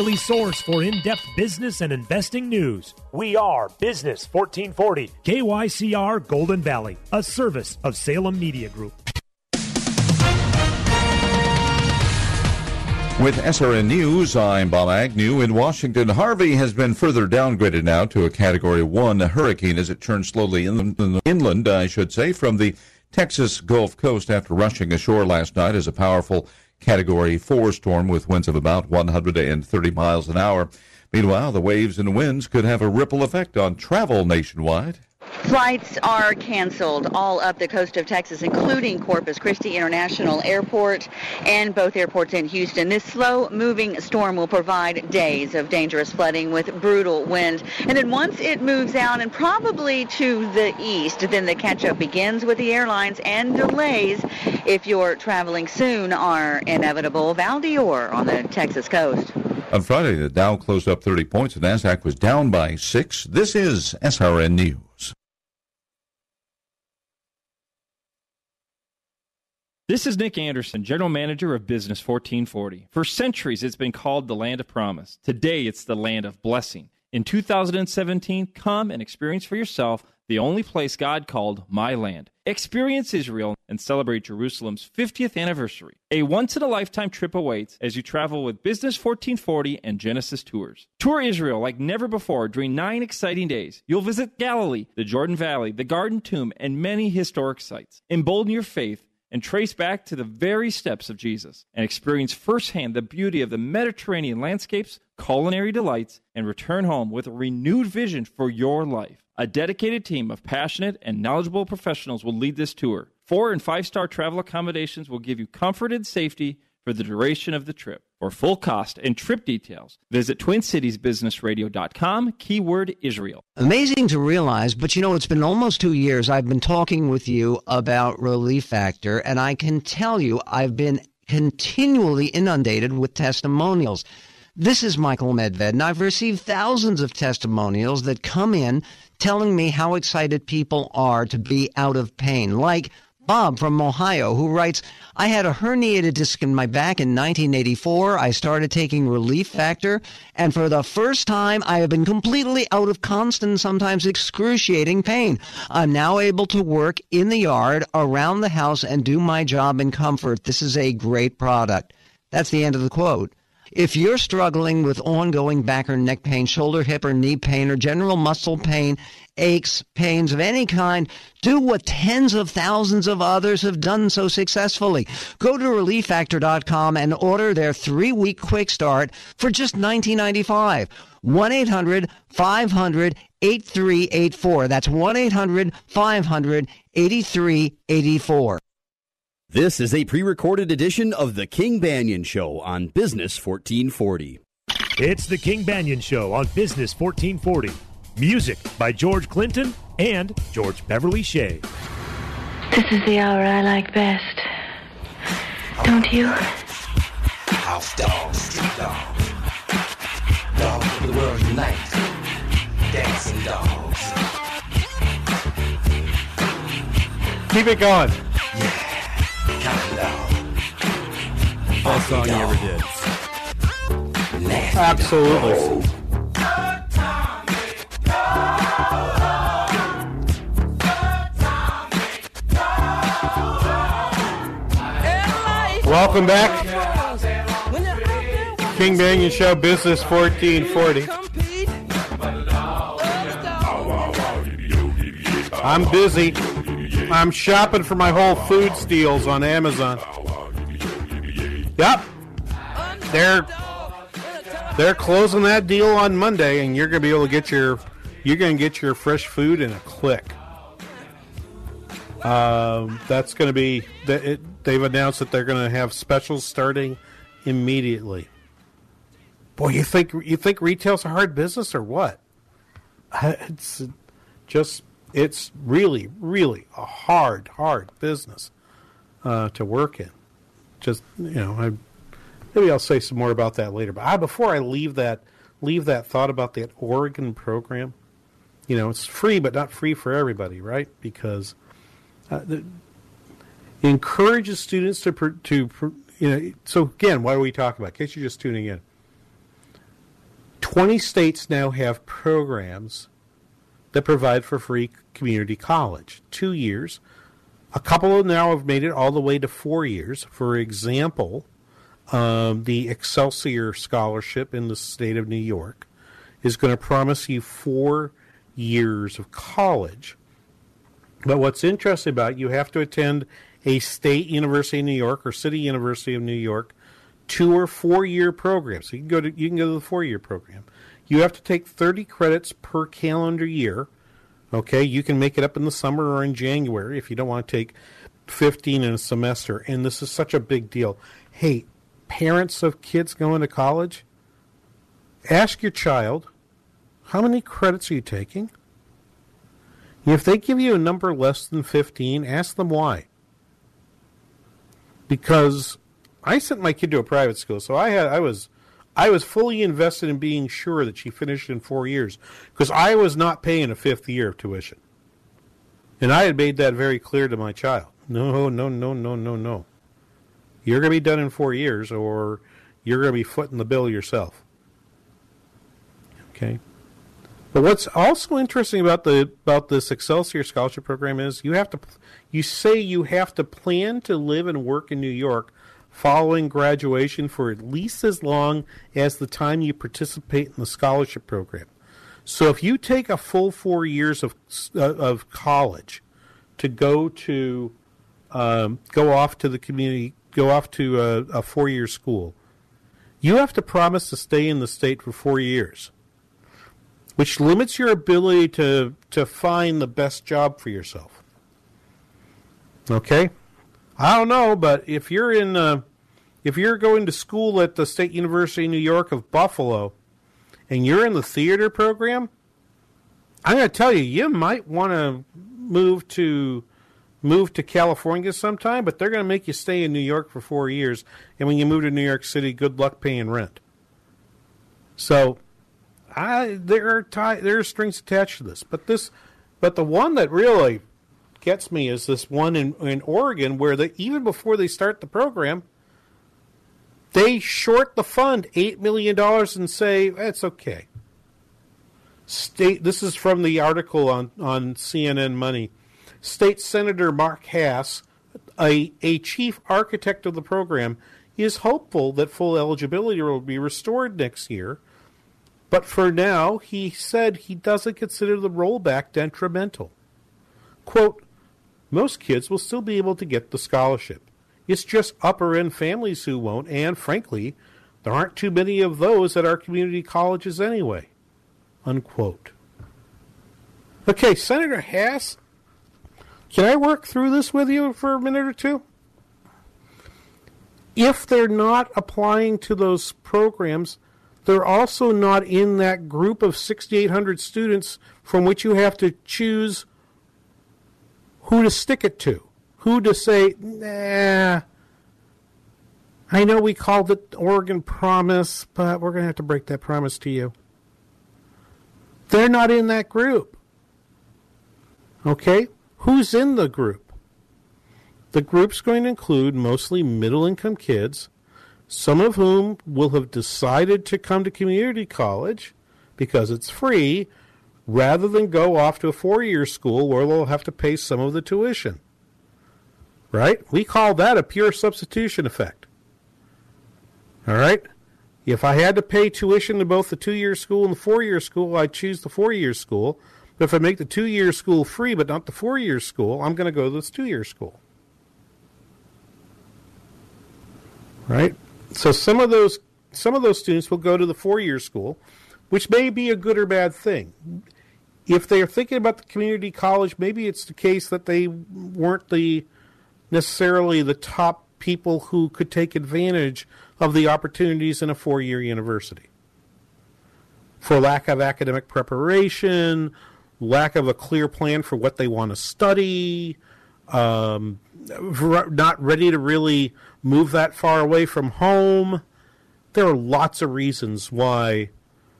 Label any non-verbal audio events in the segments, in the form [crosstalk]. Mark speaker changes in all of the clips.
Speaker 1: Daily source for in-depth business and investing news. We are Business 1440, KYCR Golden Valley, a service of Salem Media Group.
Speaker 2: With SRN News, I'm Bob Agnew. In Washington, Harvey has been further downgraded now to a Category 1 hurricane as it turns slowly inland, inland, I should say, from the Texas Gulf Coast after rushing ashore last night as a powerful Category 4 storm with winds of about 130 miles an hour. Meanwhile, the waves and winds could have a ripple effect on travel nationwide.
Speaker 3: Flights are canceled all up the coast of Texas, including Corpus Christi International Airport and both airports in Houston. This slow-moving storm will provide days of dangerous flooding with brutal wind. And then once it moves out and probably to the east, then the catch-up begins with the airlines and delays, if you're traveling soon, are inevitable. Val Dior on the Texas coast.
Speaker 2: On Friday, the Dow closed up 30 points. The Nasdaq was down by six. This is SRN News.
Speaker 4: This is Nick Anderson, General Manager of Business 1440. For centuries, it's been called the land of promise. Today, it's the land of blessing. In 2017, come and experience for yourself the only place God called my land. Experience Israel and celebrate Jerusalem's 50th anniversary. A once in a lifetime trip awaits as you travel with Business 1440 and Genesis Tours. Tour Israel like never before during nine exciting days. You'll visit Galilee, the Jordan Valley, the Garden Tomb, and many historic sites. Embolden your faith and trace back to the very steps of Jesus and experience firsthand the beauty of the Mediterranean landscapes, culinary delights, and return home with a renewed vision for your life. A dedicated team of passionate and knowledgeable professionals will lead this tour. Four and five star travel accommodations will give you comfort and safety for the duration of the trip. For full cost and trip details, visit TwinCitiesBusinessRadio.com, keyword Israel.
Speaker 5: Amazing to realize, but you know, it's been almost two years I've been talking with you about Relief Factor, and I can tell you I've been continually inundated with testimonials. This is Michael Medved, and I've received thousands of testimonials that come in telling me how excited people are to be out of pain. Like, Bob from Ohio, who writes, I had a herniated disc in my back in 1984. I started taking Relief Factor, and for the first time, I have been completely out of constant, sometimes excruciating pain. I'm now able to work in the yard, around the house, and do my job in comfort. This is a great product. That's the end of the quote. If you're struggling with ongoing back or neck pain, shoulder, hip, or knee pain, or general muscle pain, aches, pains of any kind, do what tens of thousands of others have done so successfully. Go to relieffactor.com and order their three week quick start for just $19.95. 1 800 500 8384. That's 1 800 500 8384.
Speaker 6: This is a pre recorded edition of The King Banaian Show on Business 1440.
Speaker 1: It's the King Banaian Show on Business 1440. Music by George Clinton and George Beverly Shea.
Speaker 7: This is the hour I like best. Don't you?
Speaker 8: House dog, street dog. Dog of the world unite. Dancing dogs.
Speaker 9: Keep it going.
Speaker 10: Best song you ever did.
Speaker 9: Absolutely. Welcome back. King Banaian Show Business 1440. I'm busy. I'm shopping for my Whole food deals on Amazon. Yep. They're they're closing that deal on Monday and you're to be able to get your you're to get your fresh food in a click. Um, that's to be that it, they've announced that they're to have specials starting immediately. Boy, you think you think retail's a hard business or what? It's just it's really really a hard hard business uh, to work in. Just you know, I, maybe I'll say some more about that later. But I, before I leave that leave that thought about that Oregon program, you know, it's free but not free for everybody, right? Because uh, the, it encourages students to to you know. So again, what are we talking about? In case you're just tuning in, twenty states now have programs that provide for free community college, two years. A couple of now have made it all the way to four years. For example, um, the Excelsior Scholarship in the state of New York is going to promise you four years of college. But what's interesting about it, you have to attend a state university of New York or city university of New York two or four year program. So you can go to you can go to the four year program. You have to take 30 credits per calendar year. Okay, you can make it up in the summer or in January if you don't want to take 15 in a semester. And this is such a big deal. Hey, parents of kids going to college, ask your child, how many credits are you taking? If they give you a number less than 15, ask them why. Because I sent my kid to a private school, so I had I was I was fully invested in being sure that she finished in 4 years because I was not paying a fifth year of tuition. And I had made that very clear to my child. No, no, no, no, no, no. You're going to be done in 4 years or you're going to be footing the bill yourself. Okay? But what's also interesting about the about this Excelsior scholarship program is you have to you say you have to plan to live and work in New York following graduation for at least as long as the time you participate in the scholarship program. So if you take a full 4 years of uh, of college to go to um, go off to the community go off to a, a 4-year school, you have to promise to stay in the state for 4 years which limits your ability to, to find the best job for yourself. Okay? I don't know, but if you're in, uh, if you're going to school at the State University of New York of Buffalo, and you're in the theater program, I'm going to tell you, you might want to move to move to California sometime, but they're going to make you stay in New York for four years, and when you move to New York City, good luck paying rent. So I there are tie, there are strings attached to this, but this, but the one that really gets me is this one in in Oregon where they even before they start the program, they short the fund eight million dollars and say it's okay. State this is from the article on on CNN Money. State Senator Mark Hass, a a chief architect of the program, is hopeful that full eligibility will be restored next year but for now, he said he doesn't consider the rollback detrimental. Quote, most kids will still be able to get the scholarship. It's just upper end families who won't, and frankly, there aren't too many of those at our community colleges anyway. Unquote. Okay, Senator Hass, can I work through this with you for a minute or two? If they're not applying to those programs, they're also not in that group of 6,800 students from which you have to choose who to stick it to, who to say, nah. I know we called it Oregon Promise, but we're going to have to break that promise to you. They're not in that group. Okay? Who's in the group? The group's going to include mostly middle income kids some of whom will have decided to come to community college because it's free rather than go off to a four year school where they'll have to pay some of the tuition. Right? We call that a pure substitution effect. All right? If I had to pay tuition to both the two year school and the four year school, I'd choose the four year school. But if I make the two year school free but not the four year school, I'm going to go to this two year school. Right? So some of those some of those students will go to the four year school, which may be a good or bad thing. If they are thinking about the community college, maybe it's the case that they weren't the necessarily the top people who could take advantage of the opportunities in a four year university. for lack of academic preparation, lack of a clear plan for what they want to study, um, not ready to really move that far away from home. There are lots of reasons why.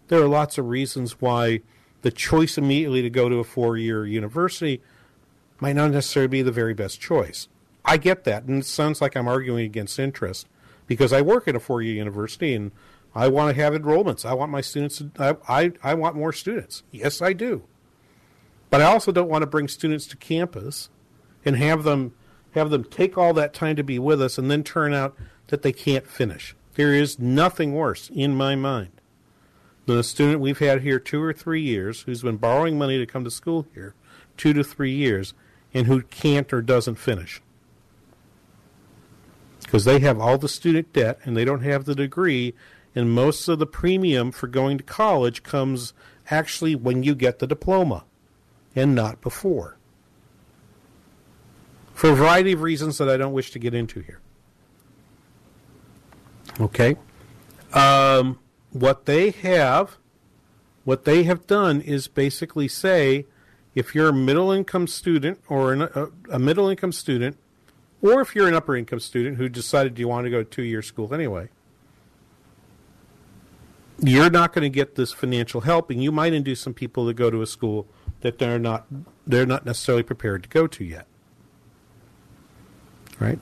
Speaker 9: There are lots of reasons why the choice immediately to go to a four-year university might not necessarily be the very best choice. I get that, and it sounds like I'm arguing against interest because I work at a four-year university and I want to have enrollments. I want my students. To, I, I I want more students. Yes, I do. But I also don't want to bring students to campus and have them have them take all that time to be with us and then turn out that they can't finish. There is nothing worse in my mind than a student we've had here two or three years who's been borrowing money to come to school here two to three years and who can't or doesn't finish because they have all the student debt and they don't have the degree and most of the premium for going to college comes actually when you get the diploma and not before for a variety of reasons that I don't wish to get into here. Okay? Um, what they have, what they have done is basically say, if you're a middle income student or an, a, a middle income student, or if you're an upper income student who decided you want to go to two year school anyway, you're not going to get this financial help, and you might induce some people to go to a school that they're not they're not necessarily prepared to go to yet right?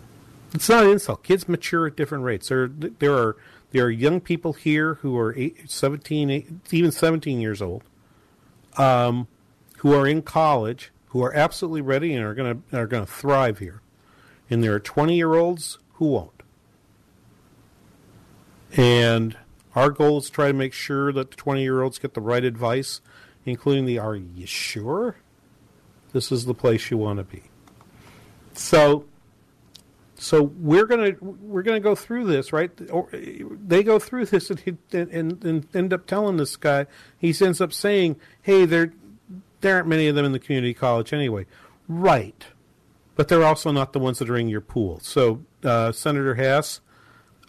Speaker 9: It's not an insult. Kids mature at different rates. There, there are there are young people here who are eight, 17, eight, even 17 years old, um, who are in college, who are absolutely ready and are going to are going to thrive here. And there are 20 year olds who won't. And our goal is to try to make sure that the 20 year olds get the right advice, including the "Are you sure this is the place you want to be?" So so we're gonna we're gonna go through this, right? Or they go through this and, and, and end up telling this guy. He ends up saying, "Hey, there there aren't many of them in the community college anyway." Right, but they're also not the ones that are in your pool. So uh, Senator Hass,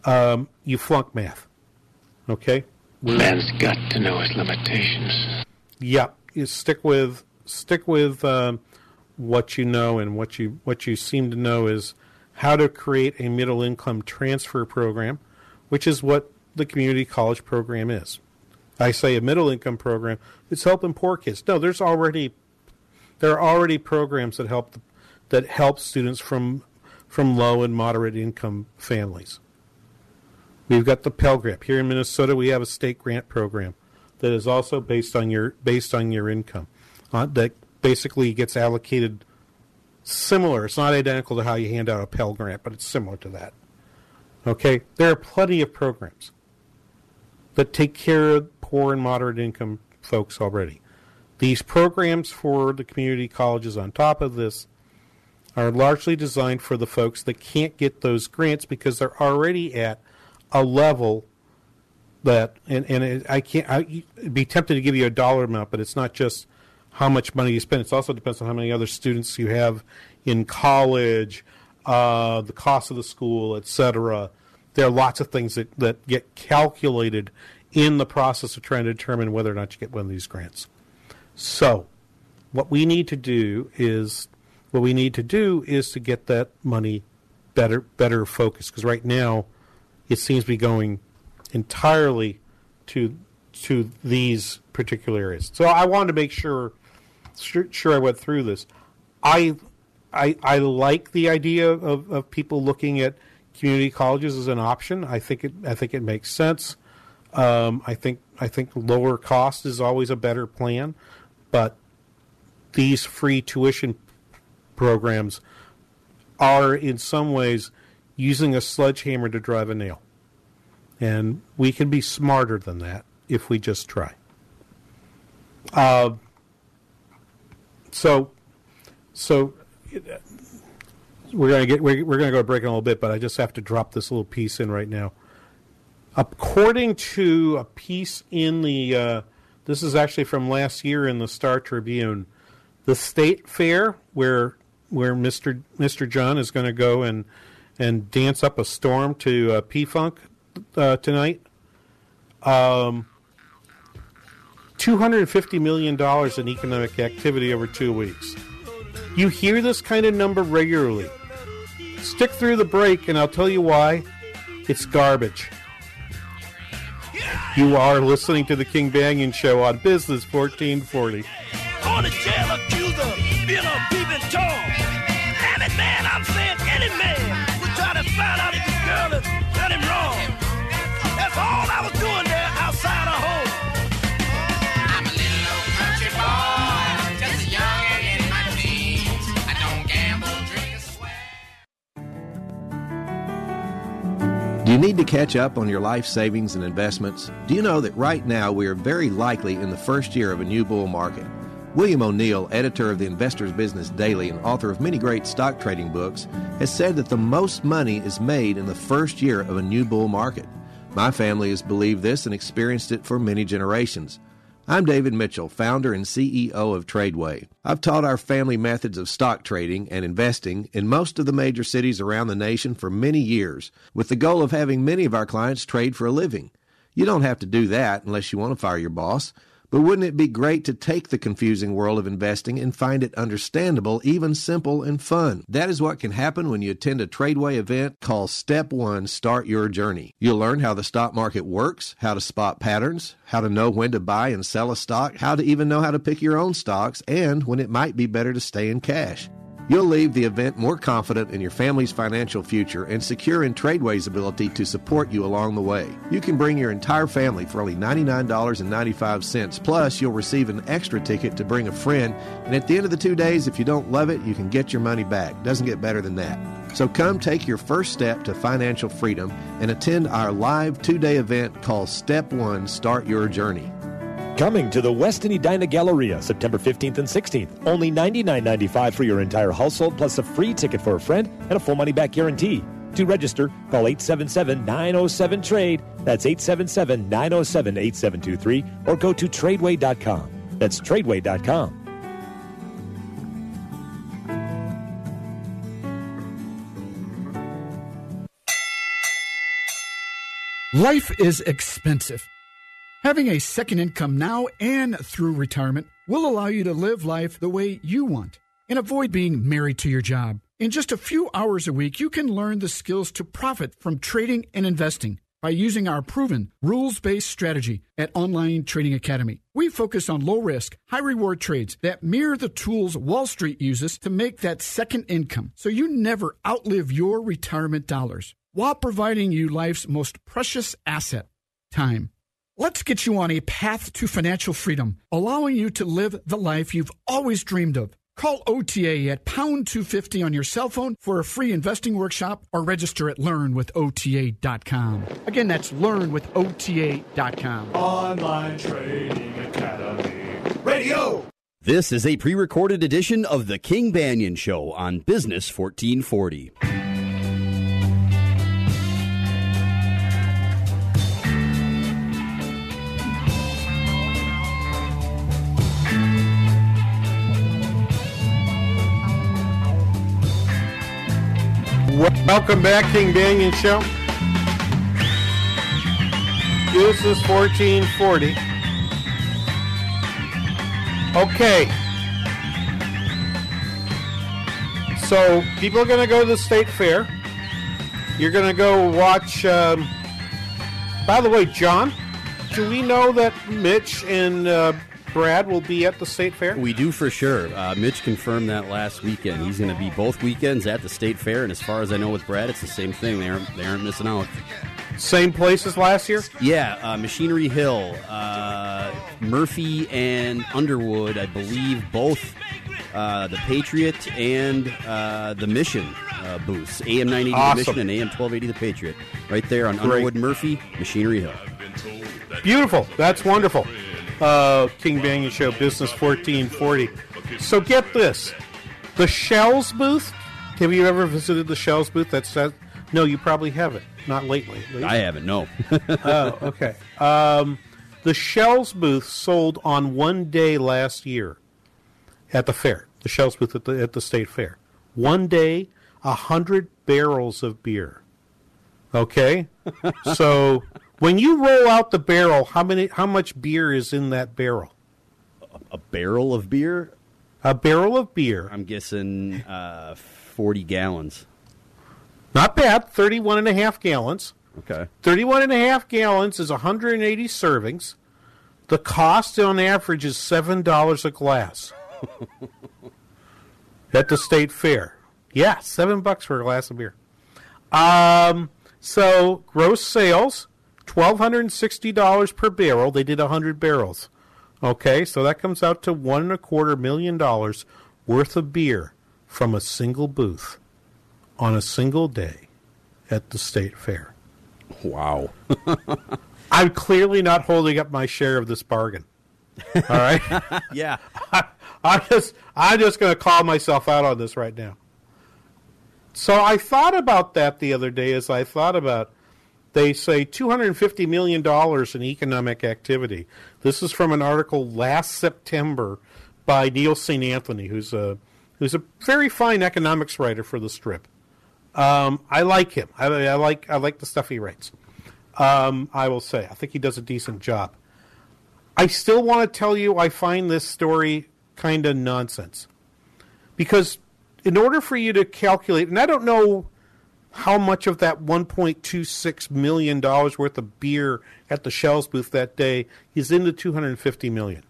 Speaker 9: um, you flunk math. Okay,
Speaker 8: man's got to know his limitations.
Speaker 9: Yep, you stick with stick with um, what you know, and what you what you seem to know is how to create a middle income transfer program, which is what the community college program is. I say a middle income program, it's helping poor kids. No, there's already there are already programs that help that helps students from from low and moderate income families. We've got the Pell Grant here in Minnesota. We have a state grant program that is also based on your based on your income. Uh, that basically gets allocated similar. It's not identical to how you hand out a Pell Grant, but it's similar to that. Okay? There are plenty of programs that take care of poor and moderate income folks already. These programs for the community colleges on top of this are largely designed for the folks that can't get those grants because they're already at a level that and and it, I can't I'd be tempted to give you a dollar amount, but it's not just how much money you spend. It also depends on how many other students you have in college, uh, the cost of the school, etc. There are lots of things that, that get calculated in the process of trying to determine whether or not you get one of these grants. So, what we need to do is what we need to do is to get that money better better focused because right now it seems to be going entirely to to these particular areas. So I wanted to make sure sure, sure I went through this. I, I, I like the idea of, of people looking at community colleges as an option. I think it I think it makes sense. Um, I think I think lower cost is always a better plan, but these free tuition programs are in some ways using a sledgehammer to drive a nail. And we can be smarter than that if we just try. Uh, so, so we're gonna get we're, we're gonna go break in a little bit, but I just have to drop this little piece in right now. According to a piece in the, uh, this is actually from last year in the Star Tribune, the state fair where where Mister Mister John is going to go and and dance up a storm to uh, P Funk uh, tonight. Um, $250 million in economic activity over two weeks. You hear this kind of number regularly. Stick through the break, and I'll tell you why. It's garbage. You are listening to the King Banaian Show on Business 1440.
Speaker 11: On the jail accuser, being a peeping Tom. Damn it, man, I'm saying any man would try to find out if the girl has done him wrong. That's all I was doing there outside of home. I'm a little old country boy, just a youngin' in my teens. I don't gamble, drink,
Speaker 12: Do you need to catch up on your life savings and investments? Do you know that right now we are very likely in the first year of a new bull market? William O'Neill, editor of the Investor's Business Daily and author of many great stock trading books, has said that the most money is made in the first year of a new bull market. My family has believed this and experienced it for many generations. I'm David Mitchell, founder and CEO of Tradeway. I've taught our family methods of stock trading and investing in most of the major cities around the nation for many years, with the goal of having many of our clients trade for a living. You don't have to do that unless you want to fire your boss. But wouldn't it be great to take the confusing world of investing and find it understandable, even simple and fun? That is what can happen when you attend a Tradeway event called Step 1 Start Your Journey. You'll learn how the stock market works, how to spot patterns, how to know when to buy and sell a stock, how to even know how to pick your own stocks, and when it might be better to stay in cash. You'll leave the event more confident in your family's financial future and secure in Tradeway's ability to support you along the way. You can bring your entire family for only $99.95. Plus, you'll receive an extra ticket to bring a friend. And at the end of the two days, if you don't love it, you can get your money back. Doesn't get better than that. So come take your first step to financial freedom and attend our live two day event called Step One Start Your Journey.
Speaker 1: Coming to the Westin Edina Galleria September 15th and 16th. Only $99.95 for your entire household, plus a free ticket for a friend and a full money back guarantee. To register, call 877 907 TRADE. That's 877 907 8723 or go to tradeway.com. That's tradeway.com.
Speaker 13: Life is expensive. Having a second income now and through retirement will allow you to live life the way you want and avoid being married to your job. In just a few hours a week, you can learn the skills to profit from trading and investing by using our proven rules based strategy at Online Trading Academy. We focus on low risk, high reward trades that mirror the tools Wall Street uses to make that second income so you never outlive your retirement dollars while providing you life's most precious asset time. Let's get you on a path to financial freedom, allowing you to live the life you've always dreamed of. Call OTA at pound 250 on your cell phone for a free investing workshop or register at learnwithota.com. Again, that's learnwithota.com.
Speaker 11: Online Trading Academy. Radio!
Speaker 6: This is a pre recorded edition of The King Banaian Show on Business 1440.
Speaker 9: Welcome back, King Banaian Show. This is 1440. Okay. So, people are going to go to the state fair. You're going to go watch. Um, by the way, John, do we know that Mitch and uh, Brad will be at the state fair?
Speaker 6: We do for sure. Uh, Mitch confirmed that last weekend. He's going to be both weekends at the state fair, and as far as I know with Brad, it's the same thing. They aren't, they aren't missing out.
Speaker 9: Same place as last year?
Speaker 6: Yeah, uh, Machinery Hill, uh, Murphy, and Underwood, I believe, both uh, the Patriot and uh, the Mission uh, booths. AM 980
Speaker 9: Awesome.
Speaker 6: the Mission and AM 1280 the Patriot. Right there on
Speaker 9: Great.
Speaker 6: Underwood Murphy, Machinery Hill.
Speaker 9: Beautiful. That's wonderful. Uh, King Banaian Show, Business 1440. So get this. The Schell's booth. Have you ever visited the Schell's booth? That's that. No, you probably haven't. Not lately.
Speaker 6: I haven't, no. [laughs]
Speaker 9: oh, okay. Um, the Schell's booth sold on one day last year at the fair. The Shells booth at the, at the state fair. One day, a hundred barrels of beer. Okay, [laughs] so when you roll out the barrel, how many? How much beer is in that barrel?
Speaker 6: a barrel of beer.
Speaker 9: A barrel of beer.
Speaker 6: I'm guessing uh, 40 gallons.
Speaker 9: Not bad. 31 and a half gallons.
Speaker 6: Okay.
Speaker 9: 31 and a half gallons is 180 servings. The cost on average is $7 a glass [laughs] at the state fair. Yeah, 7 bucks for a glass of beer. Um, so gross sales $1260 per barrel. They did 100 barrels. Okay, so that comes out to one and a quarter million dollars worth of beer from a single booth on a single day at the state fair.
Speaker 6: Wow. [laughs]
Speaker 9: I'm clearly not holding up my share of this bargain. All right? [laughs]
Speaker 6: yeah. [laughs]
Speaker 9: I, I just I'm just going to call myself out on this right now. So I thought about that the other day as I thought about they say $250 million in economic activity. This is from an article last September by Neal St. Anthony, who's a, who's a very fine economics writer for the strip. Um, I like him. I, I, like, I like the stuff he writes. Um, I will say. I think he does a decent job. I still want to tell you I find this story kind of nonsense. Because in order for you to calculate, and I don't know how much of that $1.26 million worth of beer at the Schell's booth that day is in the 250 million.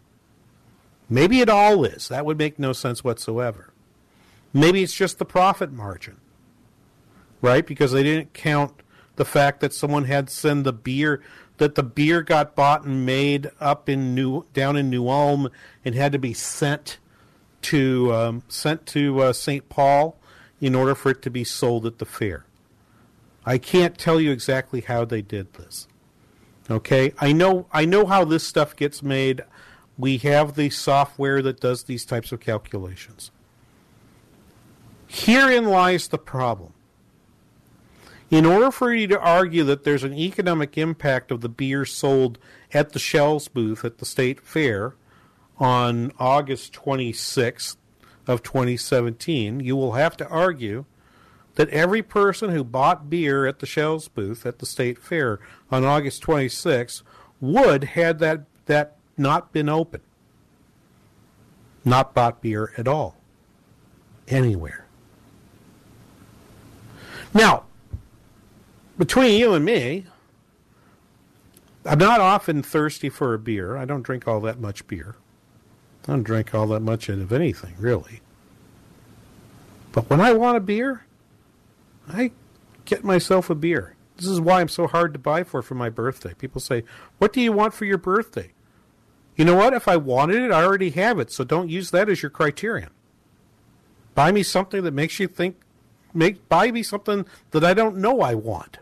Speaker 9: Maybe it all is. That would make no sense whatsoever. Maybe it's just the profit margin, right? Because they didn't count the fact that someone had sent the beer that the beer got bought and made up in New down in New Ulm and had to be sent to um, sent to uh, St. Paul in order for it to be sold at the fair. I can't tell you exactly how they did this. Okay, I know I know how this stuff gets made. We have the software that does these types of calculations. Herein lies the problem. In order for you to argue that there's an economic impact of the beer sold at the Schell's booth at the state fair on August 26th of 2017, you will have to argue that every person who bought beer at the Schell's booth at the state fair on August 26th would, had that, that not been open, not bought beer at all, anywhere. Now, between you and me, I'm not often thirsty for a beer. I don't drink all that much beer. I don't drink all that much of anything, really. But when I want a beer, I get myself a beer. This is why I'm so hard to buy for for my birthday. People say, "What do you want for your birthday?" You know what? If I wanted it, I already have it. So don't use that as your criterion. Buy me something that makes you think. Make buy me something that I don't know I want.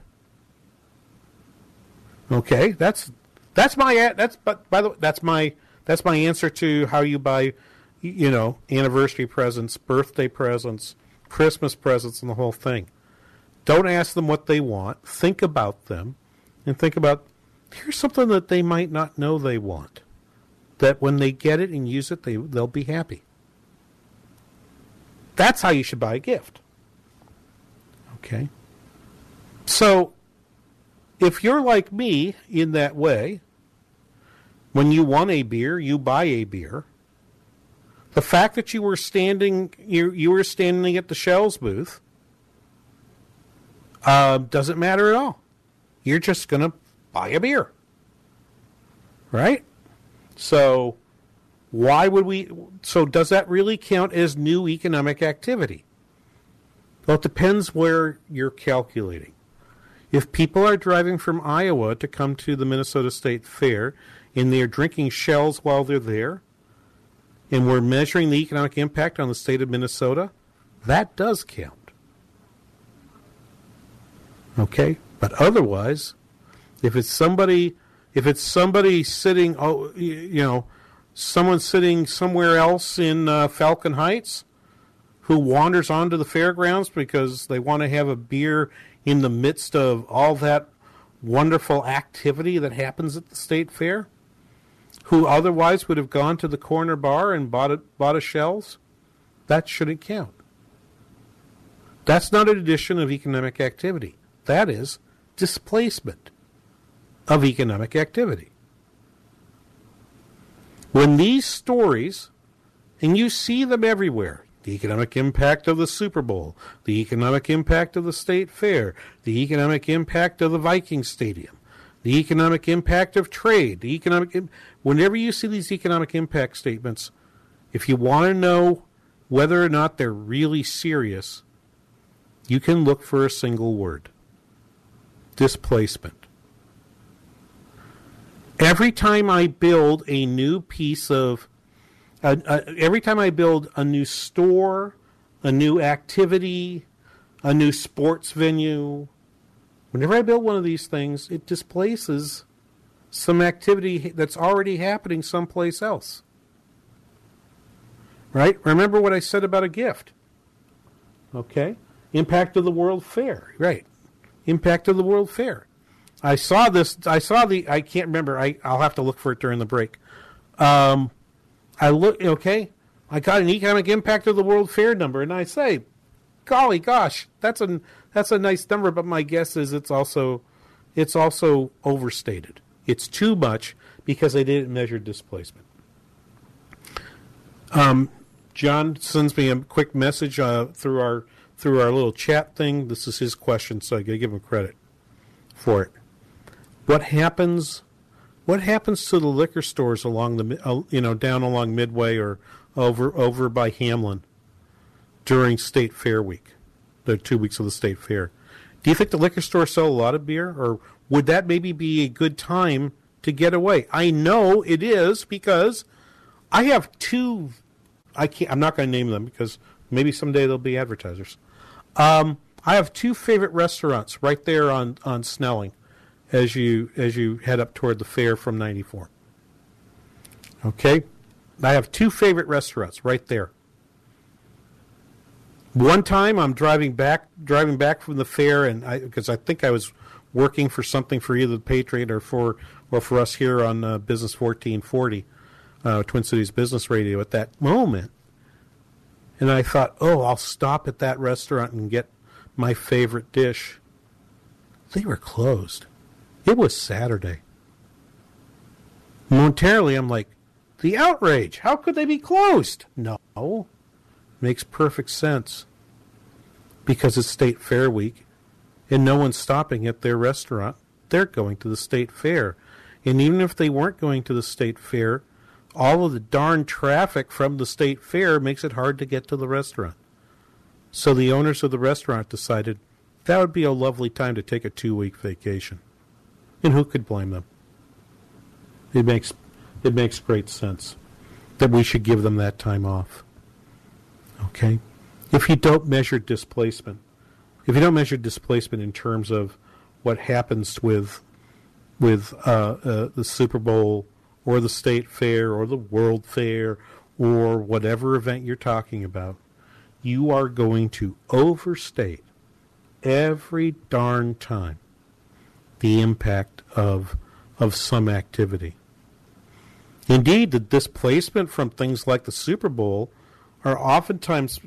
Speaker 9: Okay, that's that's my that's but by the way that's my that's my answer to how you buy, you know, anniversary presents, birthday presents, Christmas presents, and the whole thing. Don't ask them what they want. Think about them, and think about here's something that they might not know they want. That when they get it and use it, they they'll be happy. That's how you should buy a gift. Okay. So if you're like me in that way, when you want a beer, you buy a beer. The fact that you were standing, you, you were standing at the Schell's booth, uh, doesn't matter at all. You're just going to buy a beer, right? So, why would we? So, does that really count as new economic activity? Well, it depends where you're calculating. If people are driving from Iowa to come to the Minnesota State Fair and they're drinking Schells while they're there, and we're measuring the economic impact on the state of Minnesota, that does count. Okay? But otherwise, if it's somebody if it's somebody sitting oh you know, someone sitting somewhere else in uh, Falcon Heights who wanders onto the fairgrounds because they want to have a beer in the midst of all that wonderful activity that happens at the state fair, who otherwise would have gone to the corner bar and bought a, bought a Schells, that shouldn't count. That's not an addition of economic activity. That is displacement of economic activity. When these stories, and you see them everywhere, the economic impact of the Super Bowl, the economic impact of the state fair, the economic impact of the Viking Stadium, the economic impact of trade, the economic. Whenever you see these economic impact statements, if you want to know whether or not they're really serious, you can look for a single word displacement. Every time I build a new piece of, uh, uh, every time I build a new store, a new activity, a new sports venue, whenever I build one of these things, it displaces some activity that's already happening someplace else. Right? Remember what I said about a gift. Okay? Impact of the World Fair. Right. Impact of the World Fair. I saw this. I saw the. I can't remember. I I'll have to look for it during the break. Um, I look. Okay, I got an economic impact of the World Fair number, and I say, golly gosh, that's a that's a nice number. But my guess is it's also it's also overstated. It's too much because they didn't measure displacement. Um, John sends me a quick message uh, through our through our little chat thing. This is his question, so I got to give him credit for it. What happens? What happens to the liquor stores along the uh, you know down along Midway or over over by Hamline during State Fair week, the two weeks of the State Fair? Do you think the liquor stores sell a lot of beer, or would that maybe be a good time to get away? I know it is because I have two. I can't. I'm not going to name them because maybe someday they'll be advertisers. Um, I have two favorite restaurants right there on, on Snelling as you as you head up toward the fair from 94. Okay? I have two favorite restaurants right there. One time I'm driving back driving back from the fair and I because I think I was working for something for either the Patriot or for or for us here on uh, Business 1440 uh, Twin Cities Business Radio at that moment. And I thought, "Oh, I'll stop at that restaurant and get my favorite dish." They were closed. It was Saturday. Momentarily, I'm like, the outrage. How could they be closed? No. Makes perfect sense. Because it's State Fair week and no one's stopping at their restaurant. They're going to the State Fair. And even if they weren't going to the State Fair, all of the darn traffic from the State Fair makes it hard to get to the restaurant. So the owners of the restaurant decided that would be a lovely time to take a two week vacation. And who could blame them? It makes it makes great sense that we should give them that time off. Okay? If you don't measure displacement, if you don't measure displacement in terms of what happens with with uh, uh, the Super Bowl or the State Fair or the World Fair or whatever event you're talking about, you are going to overstate every darn time the impact of of some activity. Indeed, the displacement from things like the Super Bowl are oftentimes,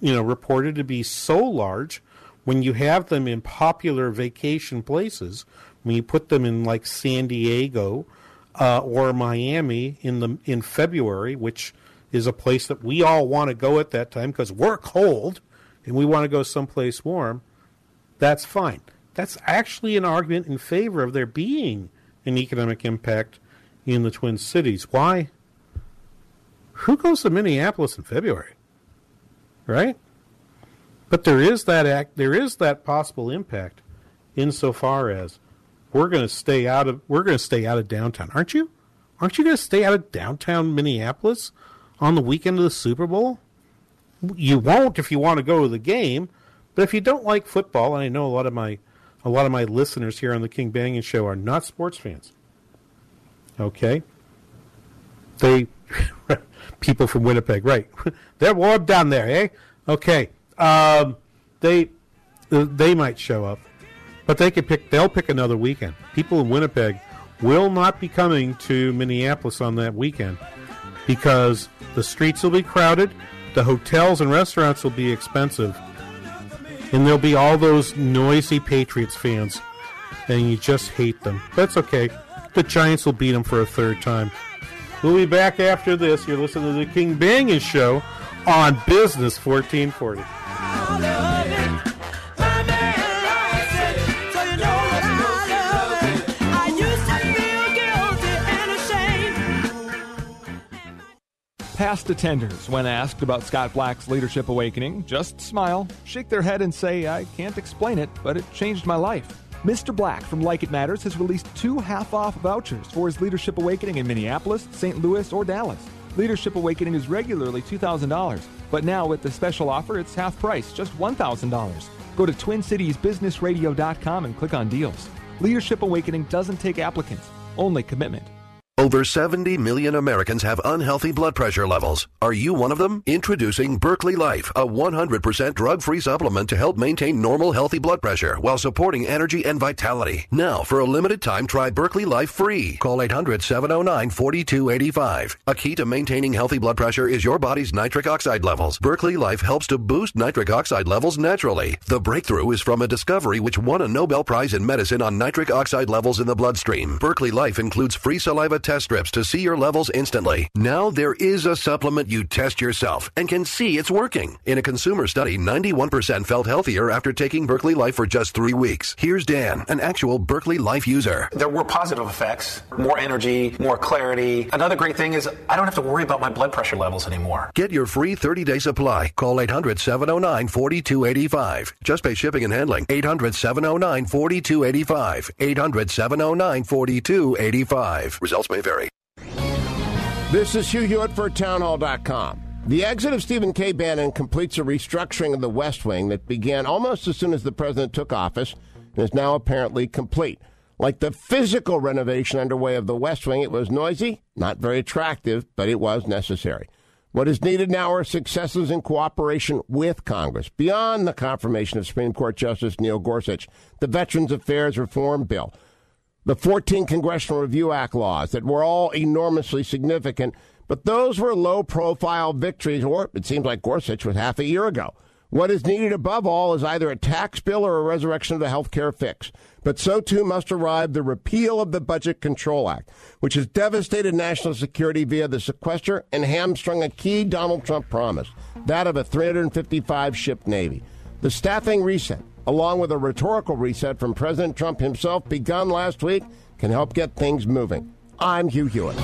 Speaker 9: you know, reported to be so large when you have them in popular vacation places. When you put them in like San Diego uh, or Miami in the in February, which is a place that we all want to go at that time because we're cold and we want to go someplace warm. That's fine. That's actually an argument in favor of there being an economic impact in the Twin Cities. Why? Who goes to Minneapolis in February? Right? But there is that act there is that possible impact insofar as we're going to stay out of we're going to stay out of downtown. Aren't you? Aren't you going to stay out of downtown Minneapolis on the weekend of the Super Bowl? You won't if you want to go to the game, but if you don't like football, and I know a lot of my a lot of my listeners here on the King Banaian show are not sports fans. Okay? They [laughs] people from Winnipeg, right? [laughs] They're warm down there, eh? Okay. Um, they they might show up, but they could pick. They'll pick another weekend. People in Winnipeg will not be coming to Minneapolis on that weekend because the streets will be crowded, the hotels and restaurants will be expensive, and there'll be all those noisy Patriots fans, and you just hate them. That's okay. The Giants will beat them for a third time. We'll be back after this. You're listening to the King Banaian Show on Business 1440.
Speaker 14: Past attenders, when asked about Scott Black's Leadership Awakening, just smile, shake their head, and say, I can't explain it, but it changed my life. Mr. Black from Like It Matters has released two half off vouchers for his Leadership Awakening in Minneapolis, St. Louis, or Dallas. Leadership Awakening is regularly $2,000, but now with the special offer, it's half price, just $1,000. Go to TwinCitiesBusinessRadio.com and click on deals. Leadership Awakening doesn't take applicants, only commitment.
Speaker 12: Over 70 million Americans have unhealthy blood pressure levels. Are you one of them? Introducing Berkeley Life, a 100% drug-free supplement to help maintain normal healthy blood pressure while supporting energy and vitality. Now, for a limited time, try Berkeley Life free. Call 800-709-4285. A key to maintaining healthy blood pressure is your body's nitric oxide levels. Berkeley Life helps to boost nitric oxide levels naturally. The breakthrough is from a discovery which won a Nobel Prize in medicine on nitric oxide levels in the bloodstream. Berkeley Life includes free saliva test strips to see your levels instantly. Now there is a supplement you test yourself and can see it's working. In a consumer study, 91% felt healthier after taking Berkeley Life for just three weeks. Here's Dan, an actual Berkeley Life user.
Speaker 15: There were positive effects, more energy, more clarity. Another great thing is I don't have to worry about my blood pressure levels anymore.
Speaker 12: Get your free 30-day supply. Call 800-709-4285. Just pay shipping and handling. 800-709-4285. 800-709-4285. Results may vary.
Speaker 16: This is Hugh Hewitt for Townhall.com. The exit of Stephen K. Bannon completes a restructuring of the West Wing that began almost as soon as the president took office and is now apparently complete. Like the physical renovation underway of the West Wing, it was noisy, not very attractive, but it was necessary. What is needed now are successes in cooperation with Congress, beyond the confirmation of Supreme Court Justice Neil Gorsuch, the Veterans Affairs Reform Bill, the 14 Congressional Review Act laws that were all enormously significant, but those were low profile victories, or it seems like Gorsuch was half a year ago. What is needed above all is either a tax bill or a resurrection of the health care fix. But so too must arrive the repeal of the Budget Control Act, which has devastated national security via the sequester and hamstrung a key Donald Trump promise that of a 355 ship Navy. The staffing reset, along with a rhetorical reset from President Trump himself begun last week, can help get things moving. I'm Hugh Hewitt.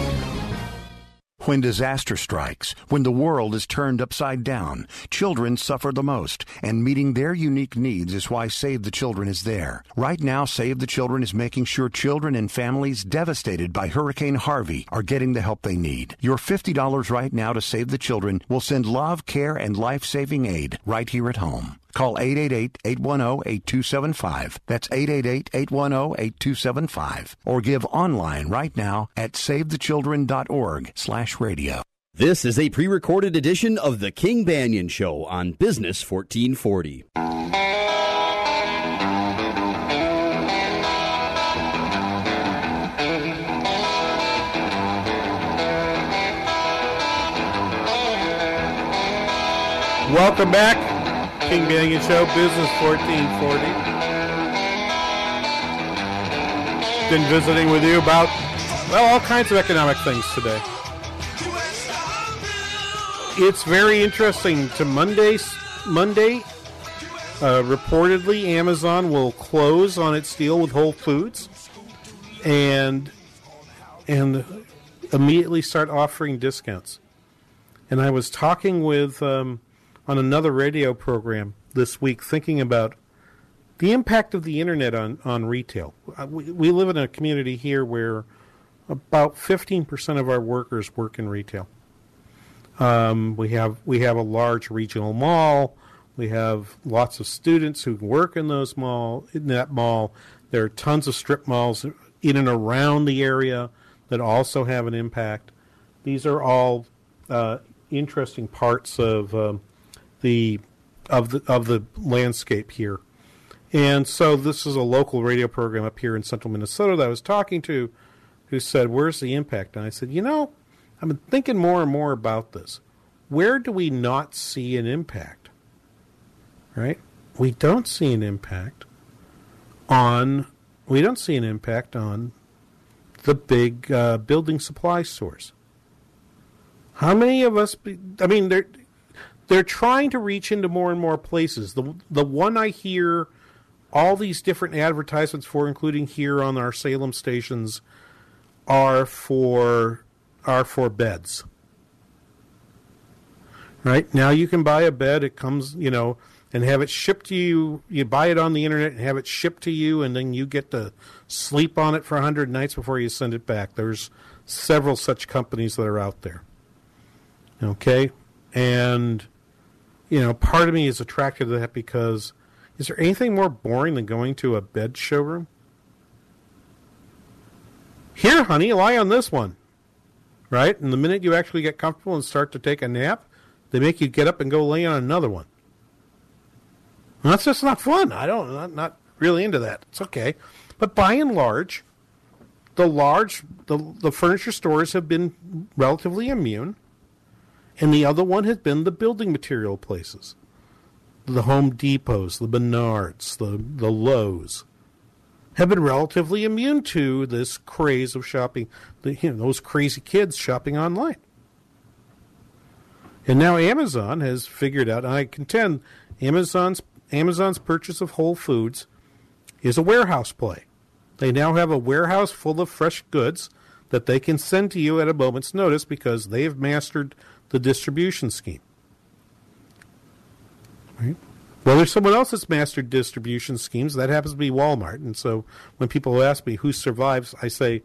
Speaker 17: When disaster strikes, when the world is turned upside down, children suffer the most, and meeting their unique needs is why Save the Children is there. Right now, Save the Children is making sure children and families devastated by Hurricane Harvey are getting the help they need. Your $50 right now to Save the Children will send love, care, and life saving aid right here at home. Call 888-810-8275. That's 888-810-8275. Or give online right now at savethechildren.org slash radio.
Speaker 6: This is a pre-recorded edition of The King Banaian Show on Business 1440.
Speaker 9: Welcome back. King Banaian Show, Business 1440. Been visiting with you about, well, all kinds of economic things today. It's very interesting. To Monday's Monday, uh, reportedly, Amazon will close on its deal with Whole Foods, and and immediately start offering discounts. And I was talking with um, on another radio program this week, thinking about the impact of the internet on on retail. Uh, We, we live in a community here where about fifteen percent of our workers work in retail. Um, we have we have a large regional mall. We have lots of students who work in those mall in that mall. There are tons of strip malls in and around the area that also have an impact. These are all uh, interesting parts of um, the of the of the landscape here. And so this is a local radio program up here in central Minnesota that I was talking to who said, Where's the impact? And I said, You know, I've been thinking more and more about this. Where do we not see an impact? Right? We don't see an impact on we don't see an impact on the big uh, building supply stores. How many of us? Be, I mean, they're they're trying to reach into more and more places. The the one I hear all these different advertisements for, including here on our Salem stations, are for are for beds. Right now, you can buy a bed. It comes, you know, and have it shipped to you. You buy it on the internet and have it shipped to you, and then you get to sleep on it for hundred nights before you send it back. There's several such companies that are out there. Okay, and you know, part of me is attracted to that because is there anything more boring than going to a bed showroom? Here, honey, lie on this one. Right? And the minute you actually get comfortable and start to take a nap, they make you get up and go lay on another one. And that's just not fun. I don't, not, not really into that. It's okay. But by and large, the large, the, the furniture stores have been relatively immune. And the other one has been the building material places the Home Depots, the Menards, the, the Lowe's have been relatively immune to this craze of shopping, the, you know, those crazy kids shopping online. And now Amazon has figured out, and I contend Amazon's Amazon's purchase of Whole Foods is a warehouse play. They now have a warehouse full of fresh goods that they can send to you at a moment's notice because they have mastered the distribution scheme. Right? Well, there's someone else that's mastered distribution schemes. That happens to be Walmart. And so when people ask me who survives, I say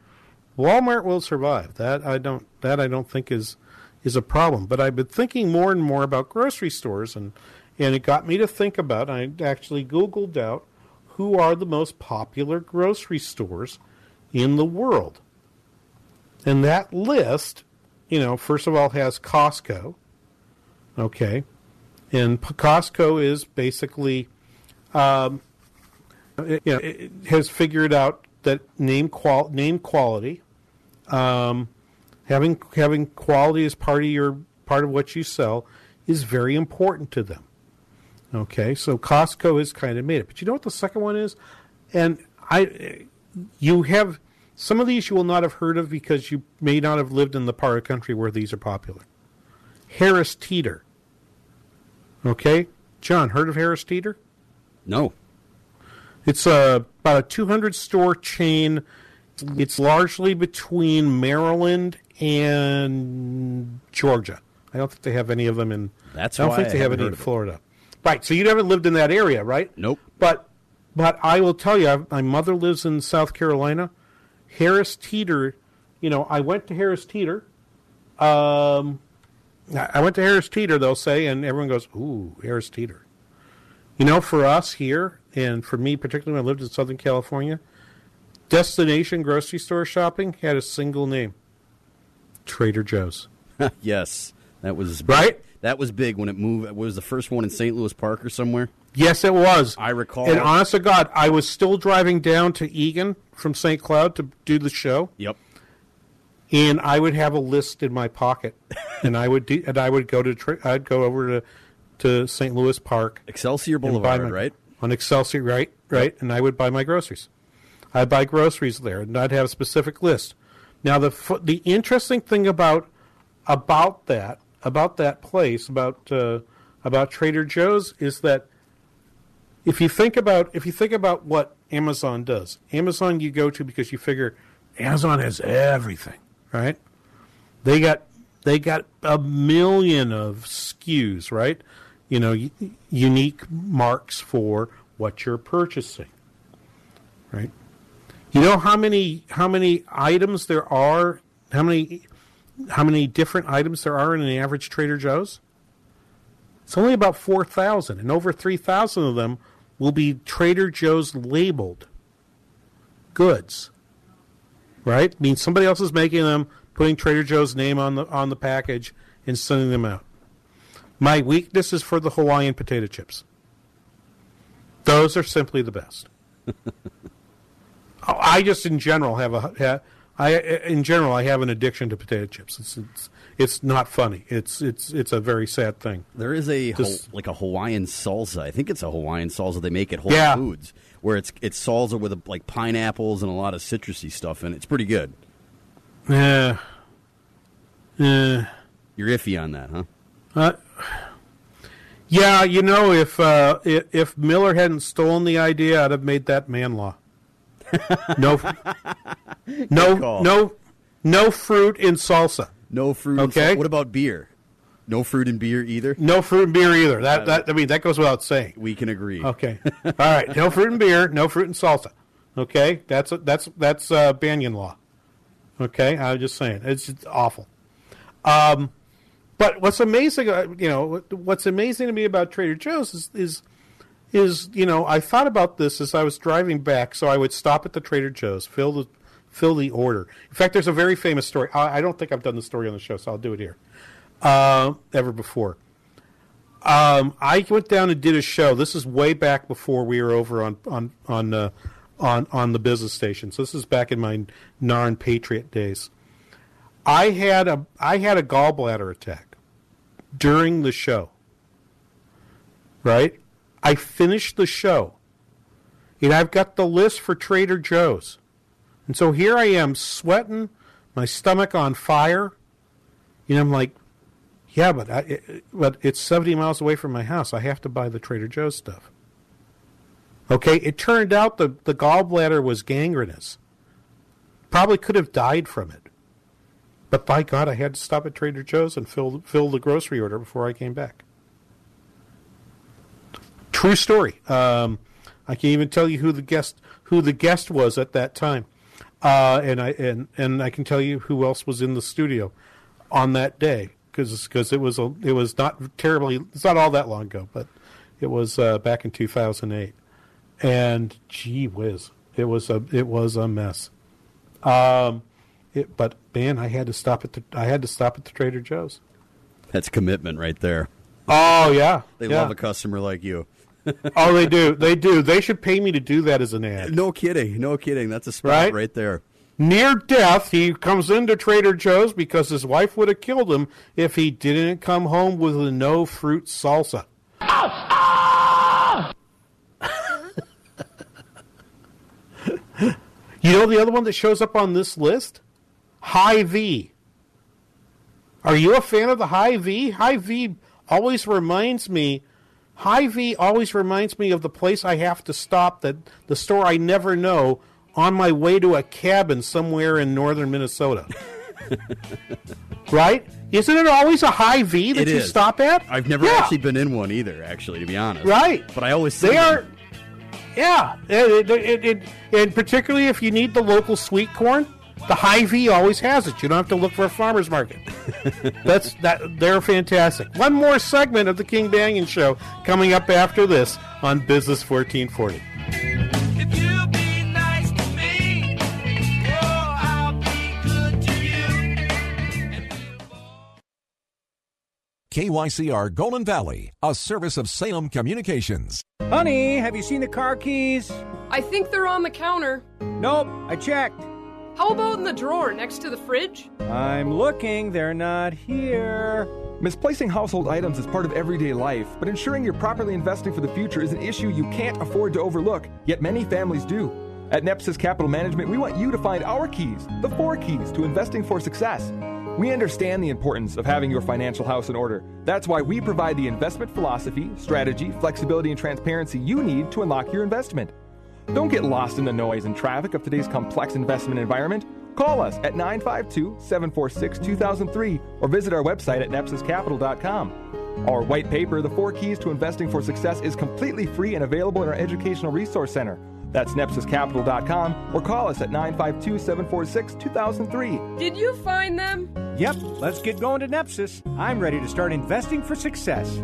Speaker 9: Walmart will survive. That I don't. That I don't think is is a problem. But I've been thinking more and more about grocery stores, and and it got me to think about. I actually Googled out who are the most popular grocery stores in the world, and that list, you know, first of all has Costco. Okay, and Costco is basically, um, it, you know, it has figured out that name qual name quality, um, having having quality as part of your part of what you sell, is very important to them. Okay, so Costco has kind of made it, but you know what the second one is, and I, you have some of these you will not have heard of because you may not have lived in the part of the country where these are popular. Harris Teeter. Okay, John, heard of Harris Teeter?
Speaker 6: No.
Speaker 9: It's a, about a 200 store chain. It's largely between Maryland and Georgia. I don't think they have any of them in.
Speaker 6: That's
Speaker 9: I don't think
Speaker 6: I
Speaker 9: they have any in. Florida. Right. So you haven't lived in that area, right?
Speaker 6: Nope.
Speaker 9: But but I will tell you, I- my mother lives in South Carolina. Harris Teeter, you know, I went to Harris Teeter. Um, I went to Harris Teeter, they'll say, and everyone goes, "Ooh, Harris Teeter." You know, for us here, and for me particularly, when I lived in Southern California, destination grocery store shopping had a single name: Trader Joe's. [laughs]
Speaker 6: yes, that was
Speaker 9: right.
Speaker 6: That was big when it moved. It was the first one in St. Louis Park or somewhere.
Speaker 9: Yes, it was.
Speaker 6: I recall.
Speaker 9: And honest to God, I was still driving down to Eagan from St. Cloud to do the show.
Speaker 6: Yep.
Speaker 9: And I would have a list in my pocket, [laughs] and I would do, and I would go to tra- I'd go over to to St. Louis Park,
Speaker 6: Excelsior Boulevard,
Speaker 9: my-
Speaker 6: right?
Speaker 9: On Excelsior, right, right, and I would buy my groceries. I'd buy groceries there, and I'd have a specific list. Now, the the interesting thing about about that about that place about uh, about Trader Joe's is that if you think about if you think about what Amazon does, Amazon you go to because you figure Amazon has everything, right? They got they got a million of SKUs, right? You know, unique marks for what you're purchasing, right? You know how many how many items there are? How many how many different items there are in an average Trader Joe's? It's only about 4,000, and over 3,000 of them will be Trader Joe's labeled goods. Right? means somebody else is making them, putting Trader Joe's name on the on the package and sending them out. My weakness is for the Hawaiian potato chips. Those are simply the best. [laughs] I just in general have a I in general I have an addiction to potato chips. It's it's, it's not funny. It's it's it's a very sad thing.
Speaker 6: There is a
Speaker 9: Just-
Speaker 6: like a Hawaiian salsa. I think it's a Hawaiian salsa they make at Whole
Speaker 9: Yeah.
Speaker 6: Foods, where it's it's salsa with like pineapples and a lot of citrusy stuff and it. It's pretty good.
Speaker 9: Yeah. Yeah.
Speaker 6: You're iffy on that, huh?
Speaker 9: Uh, yeah, you know, if uh, if Miller hadn't stolen the idea, I'd have made that man law. No, [laughs] no, no, no fruit in salsa.
Speaker 6: No fruit.
Speaker 9: Okay.
Speaker 6: What about beer? No fruit and beer either.
Speaker 9: No fruit and beer either. That that I mean that goes without saying.
Speaker 6: We can agree.
Speaker 9: Okay. [laughs] All right. No fruit and beer. No fruit and salsa. Okay. That's that's that's uh, Banaian law. Okay. I'm just saying it's just awful. Um, but what's amazing, uh, you know, what's amazing to me about Trader Joe's is is is you know I thought about this as I was driving back. So I would stop at the Trader Joe's, fill the fill the order. In fact, there's a very famous story. I, I don't think I've done the story on the show, so I'll do it here. Uh, ever before. Um, I went down and did a show. This is way back before we were over on on on uh, on on the business station. So this is back in my NARN Patriot days. I had a I had a gallbladder attack during the show. Right? I finished the show. And I've got the list for Trader Joe's. And so here I am sweating, my stomach on fire. And I'm like, yeah, but I, it, but it's 70 miles away from my house. I have to buy the Trader Joe's stuff. Okay, it turned out the, the gallbladder was gangrenous. Probably could have died from it. But by God, I had to stop at Trader Joe's and fill fill the grocery order before I came back. True story. Um, I can even tell you who the guest who the guest was at that time, uh, and I and and I can tell you who else was in the studio on that day because it was a, it was not terribly it's not all that long ago, but it was uh, back in two thousand eight, and gee whiz, it was a it was a mess. Um, it, but man, I had to stop at the I had to stop at the Trader Joe's.
Speaker 6: That's commitment right there.
Speaker 9: Oh yeah,
Speaker 6: They
Speaker 9: yeah.
Speaker 6: love a customer like you. [laughs]
Speaker 9: oh, they do. They do. They should pay me to do that as an ad.
Speaker 6: No kidding. No kidding. That's a spot
Speaker 9: Right?
Speaker 6: right, there.
Speaker 9: Near death, he comes into Trader Joe's because his wife would have killed him if he didn't come home with a no fruit salsa. [laughs] you know the other one that shows up on this list? Hy-Vee. Are you a fan of the Hy-Vee? High V always reminds me. Hy-Vee always reminds me of the place I have to stop that the store I never know on my way to a cabin somewhere in northern Minnesota. [laughs] right? Isn't it always a Hy-Vee that
Speaker 6: It
Speaker 9: you
Speaker 6: is.
Speaker 9: stop at?
Speaker 6: I've never
Speaker 9: Yeah.
Speaker 6: actually been in one either, actually, to be honest.
Speaker 9: Right.
Speaker 6: But I always
Speaker 9: They
Speaker 6: them.
Speaker 9: are. Yeah, it, it, it, it- and particularly if you need the local sweet corn, the Hy-Vee always has it. You don't have to look for a farmer's market. [laughs] That's that. They're fantastic. One more segment of the King Banaian Show coming up after this on Business 1440.
Speaker 18: KYCR Golden Valley, a service of Salem Communications.
Speaker 19: Honey, have you seen the car keys?
Speaker 20: I think they're on the counter.
Speaker 19: Nope, I checked.
Speaker 20: How about in the drawer next to the fridge?
Speaker 19: I'm looking, they're not here.
Speaker 14: Misplacing household items is part of everyday life, but ensuring you're properly investing for the future is an issue you can't afford to overlook, yet many families do. At Nepsis Capital Management, we want you to find our keys, the four keys to investing for success. We understand the importance of having your financial house in order. That's why we provide the investment philosophy, strategy, flexibility, and transparency you need to unlock your investment. Don't get lost in the noise and traffic of today's complex investment environment. Call us at 952 746 2003 or visit our website at nepsiscapital.com. Our white paper, The Four Keys to Investing for Success, is completely free and available in our Educational Resource Center. That's nepsiscapital.com or call us at 952 746 2003.
Speaker 20: Did you find them?
Speaker 19: Yep, let's get going to Nepsis. I'm ready to start investing for success.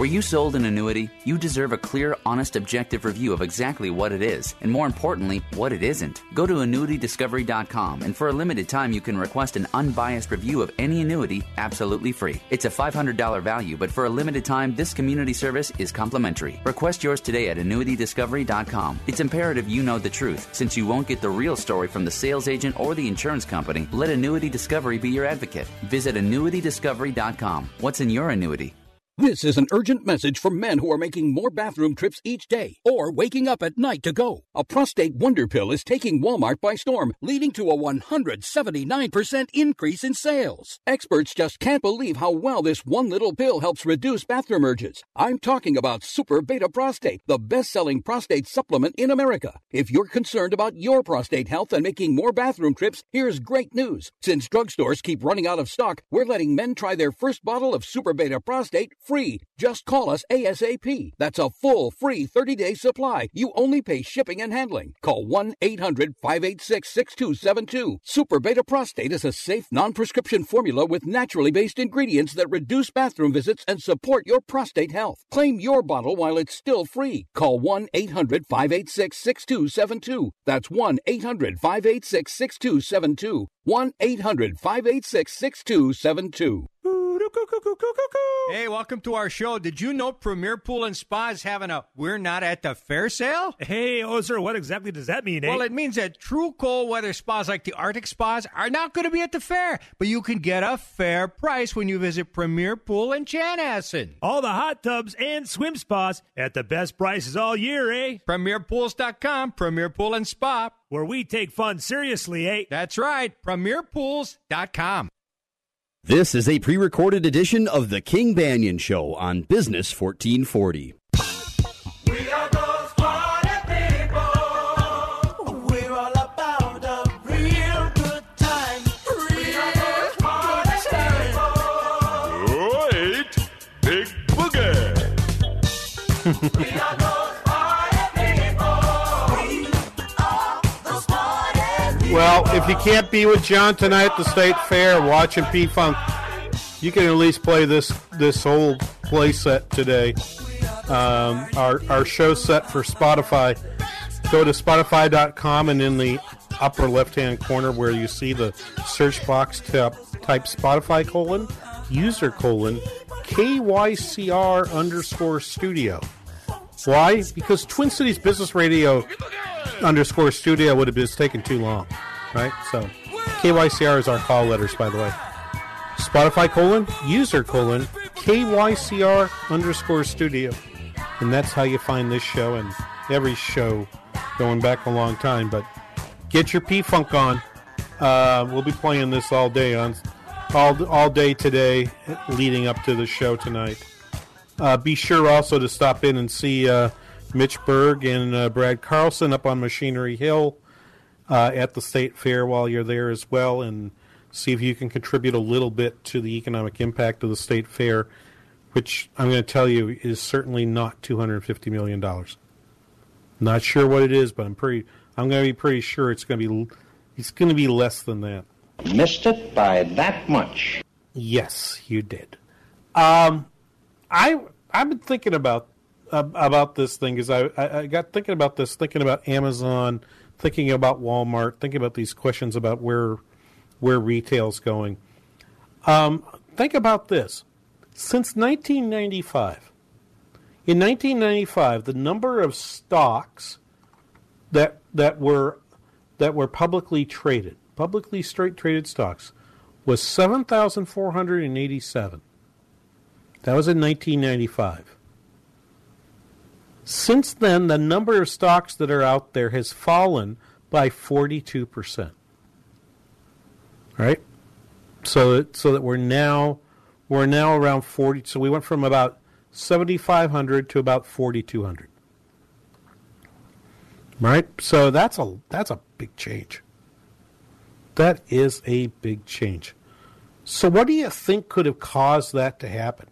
Speaker 21: Were you sold an annuity? You deserve a clear, honest, objective review of exactly what it is, and more importantly, what it isn't. Go to annuitydiscovery.com, and for a limited time, you can request an unbiased review of any annuity absolutely free. It's a $500 value, but for a limited time, this community service is complimentary. Request yours today at annuitydiscovery.com. It's imperative you know the truth, since you won't get the real story from the sales agent or the insurance company. Let Annuity Discovery be your advocate. Visit annuitydiscovery.com. What's in your annuity?
Speaker 22: This is an urgent message for men who are making more bathroom trips each day or waking up at night to go. A prostate wonder pill is taking Walmart by storm, leading to a 179% increase in sales. Experts just can't believe how well this one little pill helps reduce bathroom urges. I'm talking about Super Beta Prostate, the best selling prostate supplement in America. If you're concerned about your prostate health and making more bathroom trips, here's great news. Since drugstores keep running out of stock, we're letting men try their first bottle of Super Beta Prostate free. Just call us ASAP. That's a full free 30 day supply. You only pay shipping and handling. Call 1 800 586 6272. Super Beta Prostate is a safe, non prescription formula with naturally based ingredients that reduce bathroom visits and support your prostate health. Claim your bottle while it's still free. Call 1 800 586 6272. That's 1 800 586 6272. 1 800 586 6272.
Speaker 23: Hey, welcome to our show. Did you know Premier Pool and Spa is having a We're Not at the Fair sale?
Speaker 1: Hey, Ozer, what exactly does that mean, eh?
Speaker 23: Well, it means that true cold weather spas like the Arctic spas are not going to be at the fair, but you can get a fair price when you visit Premier Pool in Chanhassen.
Speaker 1: All the hot tubs and swim spas at the best prices all year, eh?
Speaker 23: PremierPools.com, Premier Pool and Spa.
Speaker 1: Where we take fun seriously, eh?
Speaker 23: That's right, PremierPools.com.
Speaker 6: This is a pre recorded edition of The King Banaian Show on Business 1440.
Speaker 9: Wait, [laughs] Well, if you can't be with John tonight at the State Fair watching P Funk, you can at least play this this whole play set today. Um, our our show set for Spotify. Go to Spotify.com and in the upper left hand corner where you see the search box type, type Spotify colon user colon KYCR underscore studio. Why? Because Twin Cities Business Radio underscore studio would have just taken too long, right? So KYCR is our call letters, by the way. Spotify colon user colon KYCR underscore studio, and that's how you find this show and every show going back a long time. But get your P Funk on. Uh, we'll be playing this all day on all all day today, leading up to the show tonight. Uh, be sure also to stop in and see uh, Mitch Berg and uh, Brad Carlson up on Machinery Hill uh, at the State Fair while you're there as well, and see if you can contribute a little bit to the economic impact of the State Fair, which I'm going to tell you is certainly not 250 million dollars. Not sure what it is, but I'm pretty. I'm going to be pretty sure it's going to be. It's going to be less than that.
Speaker 24: Missed it by that much.
Speaker 9: Yes, you did. Um, I I've been thinking about about this thing because I, I I got thinking about this, thinking about Amazon, thinking about Walmart, thinking about these questions about where where retail's going. Um, think about this: since 1995, in 1995, the number of stocks that that were that were publicly traded, publicly straight traded stocks, was 7,487. That was in 1995. Since then, the number of stocks that are out there has fallen by 42%. Right? So that, so that we're now we're now around 40 so we went from about 7500 to about 4200. Right? So that's a that's a big change. That is a big change. So what do you think could have caused that to happen?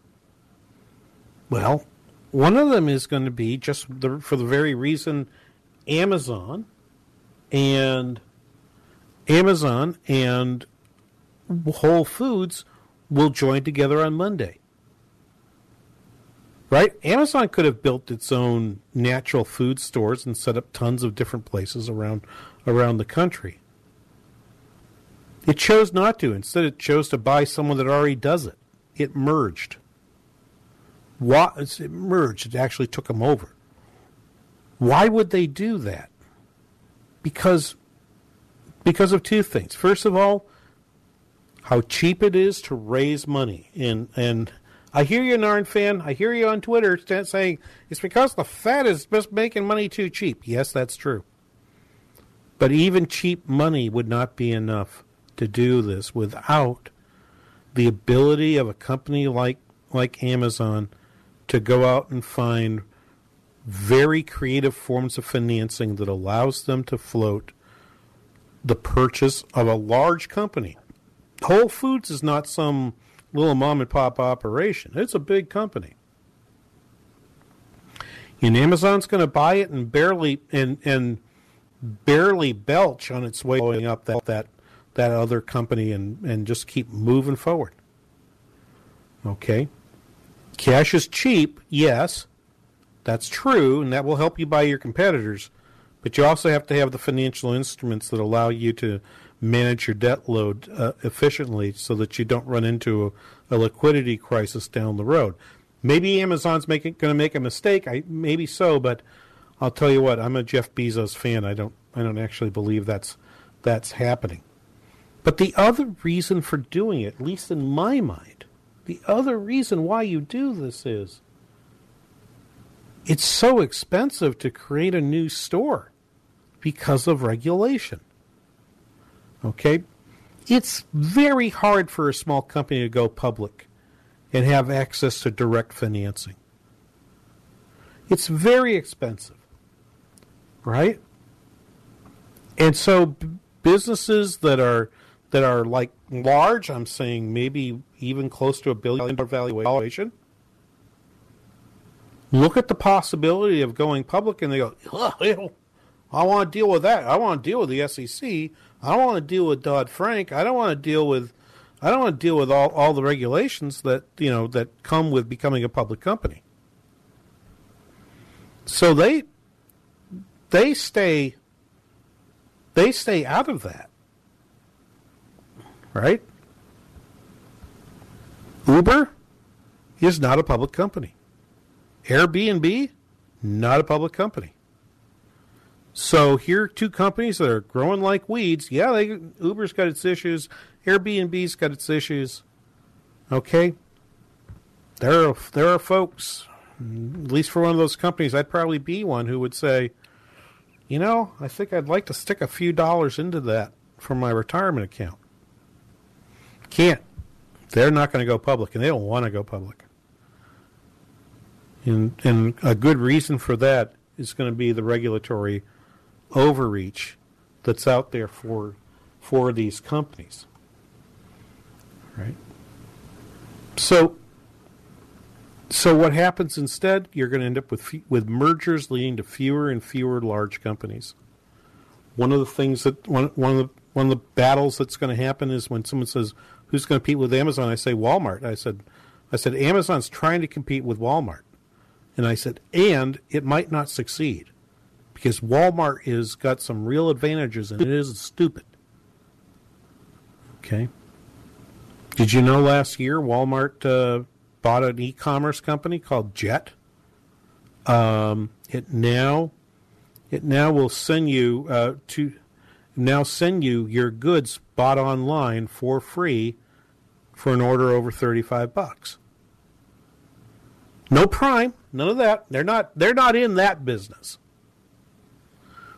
Speaker 9: Well, one of them is going to be just the, for the very reason Amazon and Amazon and Whole Foods will join together on Monday. Right? Amazon could have built its own natural food stores and set up tons of different places around around the country. It chose not to. Instead, it chose to buy someone that already does it. It merged. Why, it merged. It actually took them over. Why would they do that? Because because of two things. First of all, how cheap it is to raise money and and I hear you, NARN fan. I hear you on Twitter saying it's because the Fed is just making money too cheap. Yes, that's true. But even cheap money would not be enough to do this without the ability of a company like like Amazon to go out and find very creative forms of financing that allows them to float the purchase of a large company. Whole Foods is not some little mom and pop operation. It's a big company. And Amazon's going to buy it and barely and and barely belch on its way up that that that other company and and just keep moving forward. Okay. Cash is cheap, yes. That's true, and that will help you buy your competitors. But you also have to have the financial instruments that allow you to manage your debt load uh, efficiently so that you don't run into a, a liquidity crisis down the road. Maybe Amazon's going to make a mistake. I maybe so, but I'll tell you what. I'm a Jeff Bezos fan. I don't I don't actually believe that's that's happening. But the other reason for doing it, at least in my mind, the other reason why you do this is it's so expensive to create a new store because of regulation. Okay? It's very hard for a small company to go public and have access to direct financing. It's very expensive. Right? And so b- businesses that are that are like large, I'm saying maybe even close to a billion dollar valuation, look at the possibility of going public and they go, "Ugh, I want to deal with that. I want to deal with the SEC. I don't want to deal with Dodd Frank. I don't want to deal with I don't want to deal with all, all the regulations that you know that come with becoming a public company. So they they stay they stay out of that. Right? Uber is not a public company. Airbnb, not a public company. So here are two companies that are growing like weeds. Yeah, they, Uber's got its issues. Airbnb's got its issues. Okay, there are there are folks, at least for one of those companies, I'd probably be one who would say, you know, I think I'd like to stick a few dollars into that for my retirement account. Can't. They're not going to go public, and they don't want to go public. And and a good reason for that is going to be the regulatory overreach that's out there for for these companies. Right? So so what happens instead? You're going to end up with with mergers leading to fewer and fewer large companies. One of the things that one one of the one of the battles that's going to happen is when someone says who's going to compete with Amazon, I say Walmart. I said I said Amazon's trying to compete with Walmart. And I said and it might not succeed because Walmart has got some real advantages and it isn't stupid. Okay. Did you know last year Walmart uh, bought an e-commerce company called Jet? Um, it now it now will send you uh, to now send you your goods bought online for free for an order over 35 bucks. No prime, none of that. They're not they're not in that business.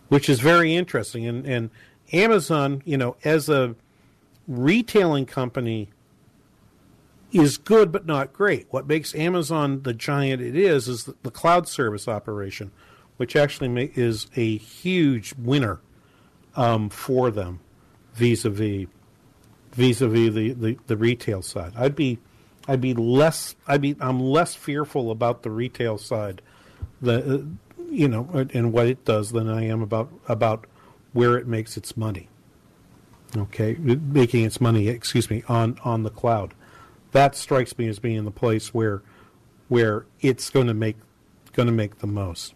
Speaker 9: Which is very interesting and and Amazon, you know, as a retailing company is good but not great. What makes Amazon the giant it is is the, cloud service operation, which actually is a huge winner um, for them vis-a-vis vis-a-vis the, the, the retail side. I'd be I'd be less I'd be I'm less fearful about the retail side the you know and what it does than I am about about where it makes its money. Okay, making its money, excuse me, on on the cloud. That strikes me as being the place where where it's going to make going to make the most.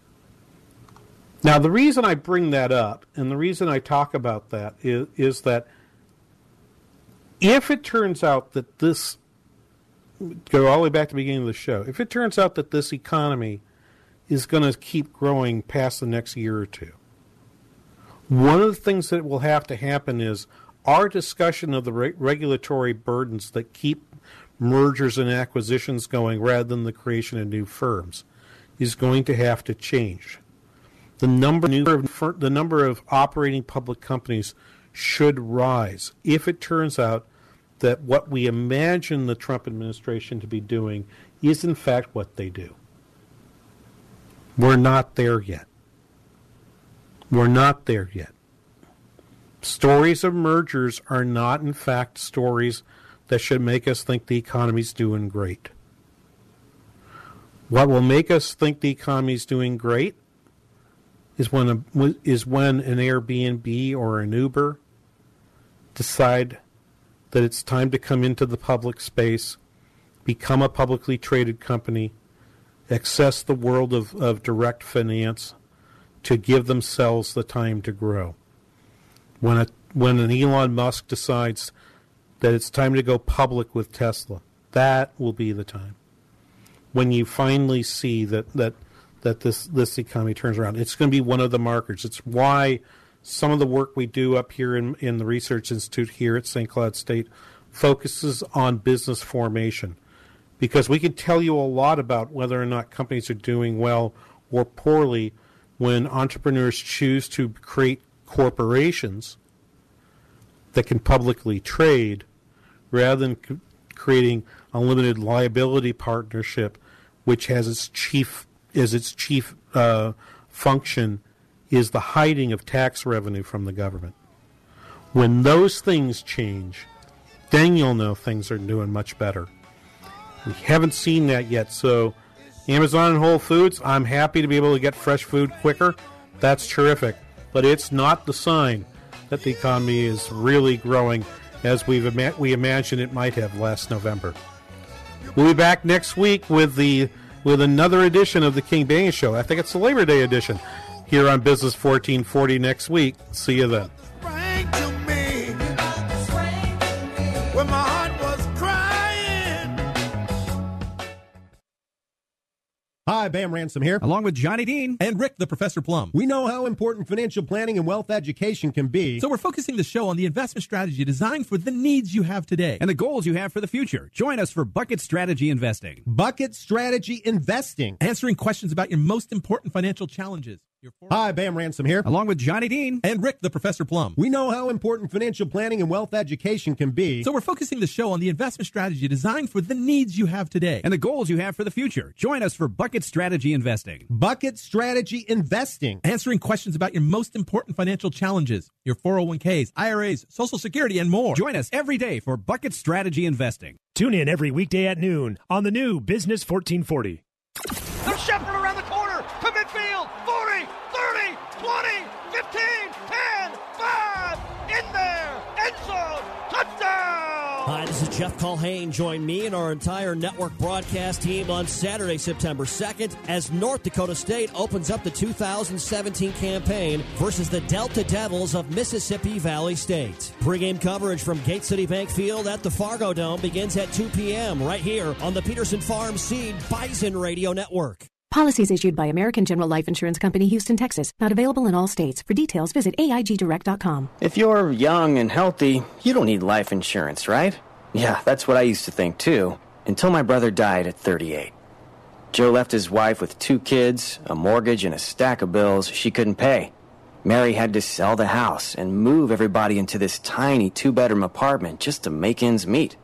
Speaker 9: Now, the reason I bring that up and the reason I talk about that is, is that if it turns out that this go all the way back to the beginning of the show, if it turns out that this economy is going to keep growing past the next year or two, one of the things that will have to happen is our discussion of the re- regulatory burdens that keep mergers and acquisitions going rather than the creation of new firms is going to have to change. The number, the number of operating public companies should rise if it turns out that what we imagine the Trump administration to be doing is in fact what they do. We're not there yet. We're not there yet. Stories of mergers are not, in fact, stories that should make us think the economy's doing great. What will make us think the economy's doing great is when a, is when an Airbnb or an Uber decide that it's time to come into the public space, become a publicly traded company, access the world of, of direct finance to give themselves the time to grow. When a when an Elon Musk decides that it's time to go public with Tesla, that will be the time. When you finally see that that that this this economy turns around, it's going to be one of the markers. It's why some of the work we do up here in, in the Research Institute here at St. Cloud State focuses on business formation because we can tell you a lot about whether or not companies are doing well or poorly when entrepreneurs choose to create corporations that can publicly trade rather than creating a limited liability partnership which has its chief is its chief uh, function is the hiding of tax revenue from the government. When those things change, then you'll know things are doing much better. We haven't seen that yet, so Amazon and Whole Foods, I'm happy to be able to get fresh food quicker. That's terrific. But it's not the sign that the economy is really growing as we've ima- we imagined it might have last November. We'll be back next week with the with another edition of the King Banaian Show. I think it's the Labor Day edition here on Business 1440 next week. See you then.
Speaker 25: Hi, Bam Ransom here.
Speaker 26: Along with Johnny Dean
Speaker 25: and Rick the Professor Plum. We know how important financial planning and wealth education can be.
Speaker 26: So we're focusing the show on the investment strategy designed for the needs you have today
Speaker 25: and the goals you have for the future. Join us for Bucket Strategy Investing. Bucket Strategy Investing.
Speaker 26: Answering questions about your most important financial challenges.
Speaker 25: Hi, Bam Ransom here.
Speaker 26: Along with Johnny Dean
Speaker 25: and Rick the Professor Plum. We know how important financial planning and wealth education can be.
Speaker 26: So we're focusing the show on the investment strategy designed for the needs you have today
Speaker 25: and the goals you have for the future. Join us for Bucket Strategy Investing. Bucket Strategy Investing.
Speaker 26: Answering questions about your most important financial challenges, your 401ks, IRAs, Social Security, and more.
Speaker 25: Join us every day for Bucket Strategy Investing.
Speaker 27: Tune in every weekday at noon on the new Business 1440.
Speaker 11: They're shuffling around the corner to midfield. 40, 30, 20, 15, 10, 5, in there, end zone, touchdown!
Speaker 28: Hi, this is Jeff Culhane. Join me and our entire network broadcast team on Saturday, September 2nd, as North Dakota State opens up the 2017 campaign versus the Delta Devils of Mississippi Valley State. Pre-game coverage from Gate City Bank Field at the Fargo Dome begins at 2 p.m. right here on the Peterson Farm Seed Bison Radio Network.
Speaker 29: Policies issued by American General Life Insurance Company, Houston, Texas. Not available in all states. For details, visit AIGDirect.com.
Speaker 30: If you're young and healthy, you don't need life insurance, right? Yeah, that's what I used to think too, until my brother died at 38. Joe left his wife with two kids, a mortgage, and a stack of bills she couldn't pay. Mary had to sell the house and move everybody into this tiny two bedroom apartment just to make ends meet.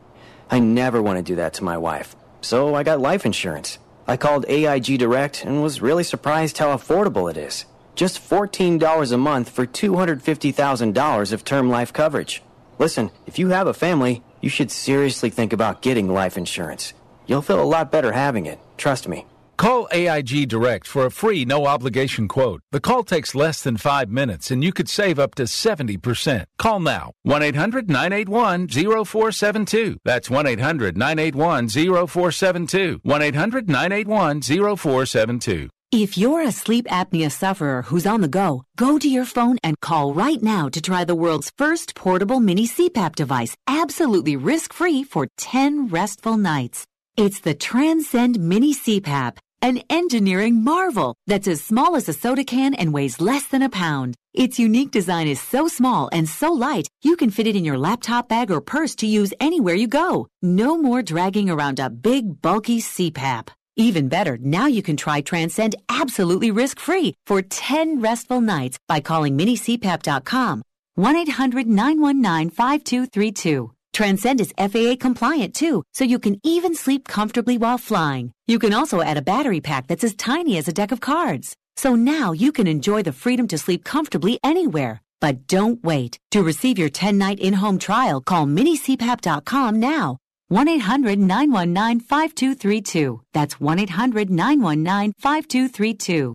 Speaker 30: I never want to do that to my wife, so I got life insurance. I called AIG Direct and was really surprised how affordable it is. Just $14 a month for $250,000 of term life coverage. Listen, if you have a family, you should seriously think about getting life insurance. You'll feel a lot better having it. Trust me.
Speaker 31: Call AIG Direct for a free no obligation quote. The call takes less than five minutes and you could save up to 70%. Call now 1 800 981 0472. That's 1 800 981 0472. 1 800 981 0472.
Speaker 32: If you're a sleep apnea sufferer who's on the go, go to your phone and call right now to try the world's first portable mini CPAP device, absolutely risk free for 10 restful nights. It's the Transcend Mini CPAP. An engineering marvel that's as small as a soda can and weighs less than a pound. Its unique design is so small and so light, you can fit it in your laptop bag or purse to use anywhere you go. No more dragging around a big, bulky CPAP. Even better, now you can try Transcend absolutely risk-free for 10 restful nights by calling minicpap.com 1-800-919-5232. Transcend is FAA compliant too, so you can even sleep comfortably while flying. You can also add a battery pack that's as tiny as a deck of cards. So now you can enjoy the freedom to sleep comfortably anywhere. But don't wait. To receive your 10 night in home trial, call minicpap.com now. 1 800 919 5232. That's 1 800 919 5232.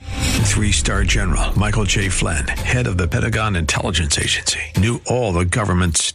Speaker 33: Three star general Michael J. Flynn, head of the Pentagon Intelligence Agency, knew all the government's